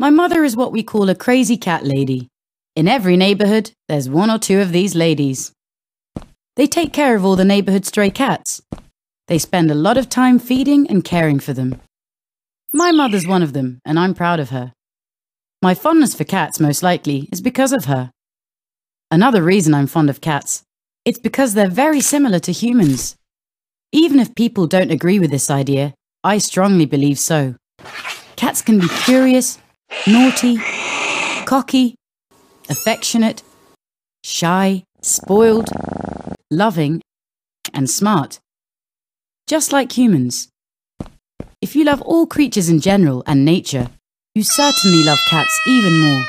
My mother is what we call a crazy cat lady. In every neighbourhood, there's one or two of these ladies. They take care of all the neighbourhood stray cats. They spend a lot of time feeding and caring for them. My mother's one of them, and I'm proud of her. My fondness for cats, most likely, is because of her. Another reason I'm fond of cats, it's because they're very similar to humans. Even if people don't agree with this idea, I strongly believe so. Cats can be curious, naughty, cocky, affectionate, shy, spoiled, loving, and smart. Just like humans. If you love all creatures in general and nature, you certainly love cats even more.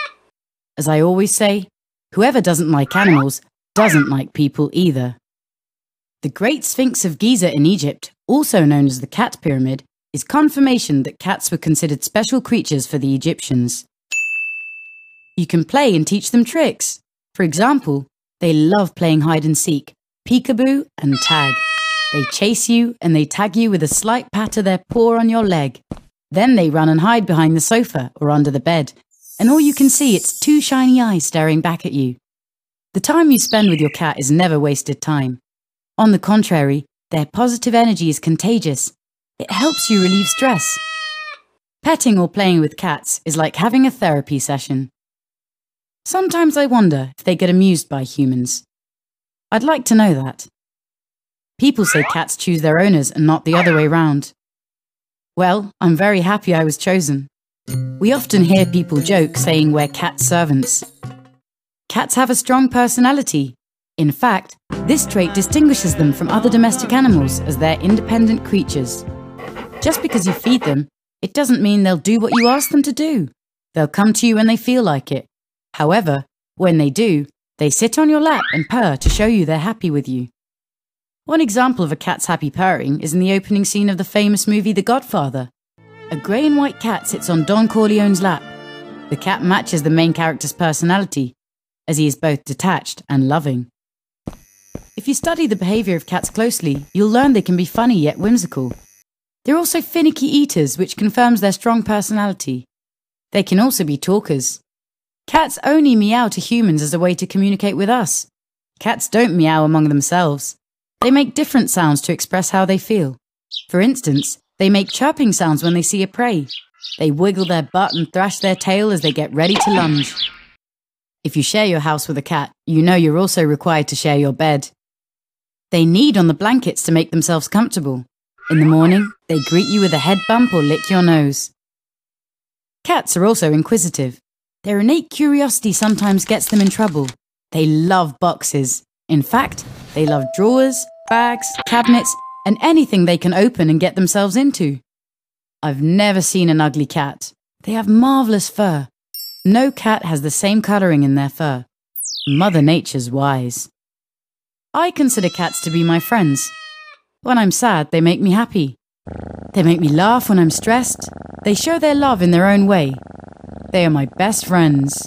As I always say, whoever doesn't like animals doesn't like people either. The Great Sphinx of Giza in Egypt, also known as the Cat Pyramid, is confirmation that cats were considered special creatures for the Egyptians. You can play and teach them tricks. For example, they love playing hide and seek, peekaboo, and tag. They chase you and they tag you with a slight pat of their paw on your leg. Then they run and hide behind the sofa or under the bed, and all you can see it's two shiny eyes staring back at you. The time you spend with your cat is never wasted time. On the contrary, their positive energy is contagious. It helps you relieve stress. Petting or playing with cats is like having a therapy session. Sometimes I wonder if they get amused by humans. I'd like to know that. People say cats choose their owners and not the other way round. Well, I'm very happy I was chosen. We often hear people joke saying we're cat servants. Cats have a strong personality. In fact, this trait distinguishes them from other domestic animals as they're independent creatures. Just because you feed them, it doesn't mean they'll do what you ask them to do. They'll come to you when they feel like it. However, when they do, they sit on your lap and purr to show you they're happy with you. One example of a cat's happy purring is in the opening scene of the famous movie The Godfather. A grey and white cat sits on Don Corleone's lap. The cat matches the main character's personality, as he is both detached and loving. If you study the behaviour of cats closely, you'll learn they can be funny yet whimsical. They're also finicky eaters, which confirms their strong personality. They can also be talkers. Cats only meow to humans as a way to communicate with us. Cats don't meow among themselves. They make different sounds to express how they feel. For instance, they make chirping sounds when they see a prey. They wiggle their butt and thrash their tail as they get ready to lunge. If you share your house with a cat, you know you're also required to share your bed. They knead on the blankets to make themselves comfortable. In the morning, they greet you with a head bump or lick your nose. Cats are also inquisitive. Their innate curiosity sometimes gets them in trouble. They love boxes. In fact, they love drawers, bags, cabinets, and anything they can open and get themselves into. I've never seen an ugly cat. They have marvellous fur. No cat has the same colouring in their fur. Mother Nature's wise. I consider cats to be my friends. When I'm sad, they make me happy. They make me laugh when I'm stressed. They show their love in their own way. They are my best friends.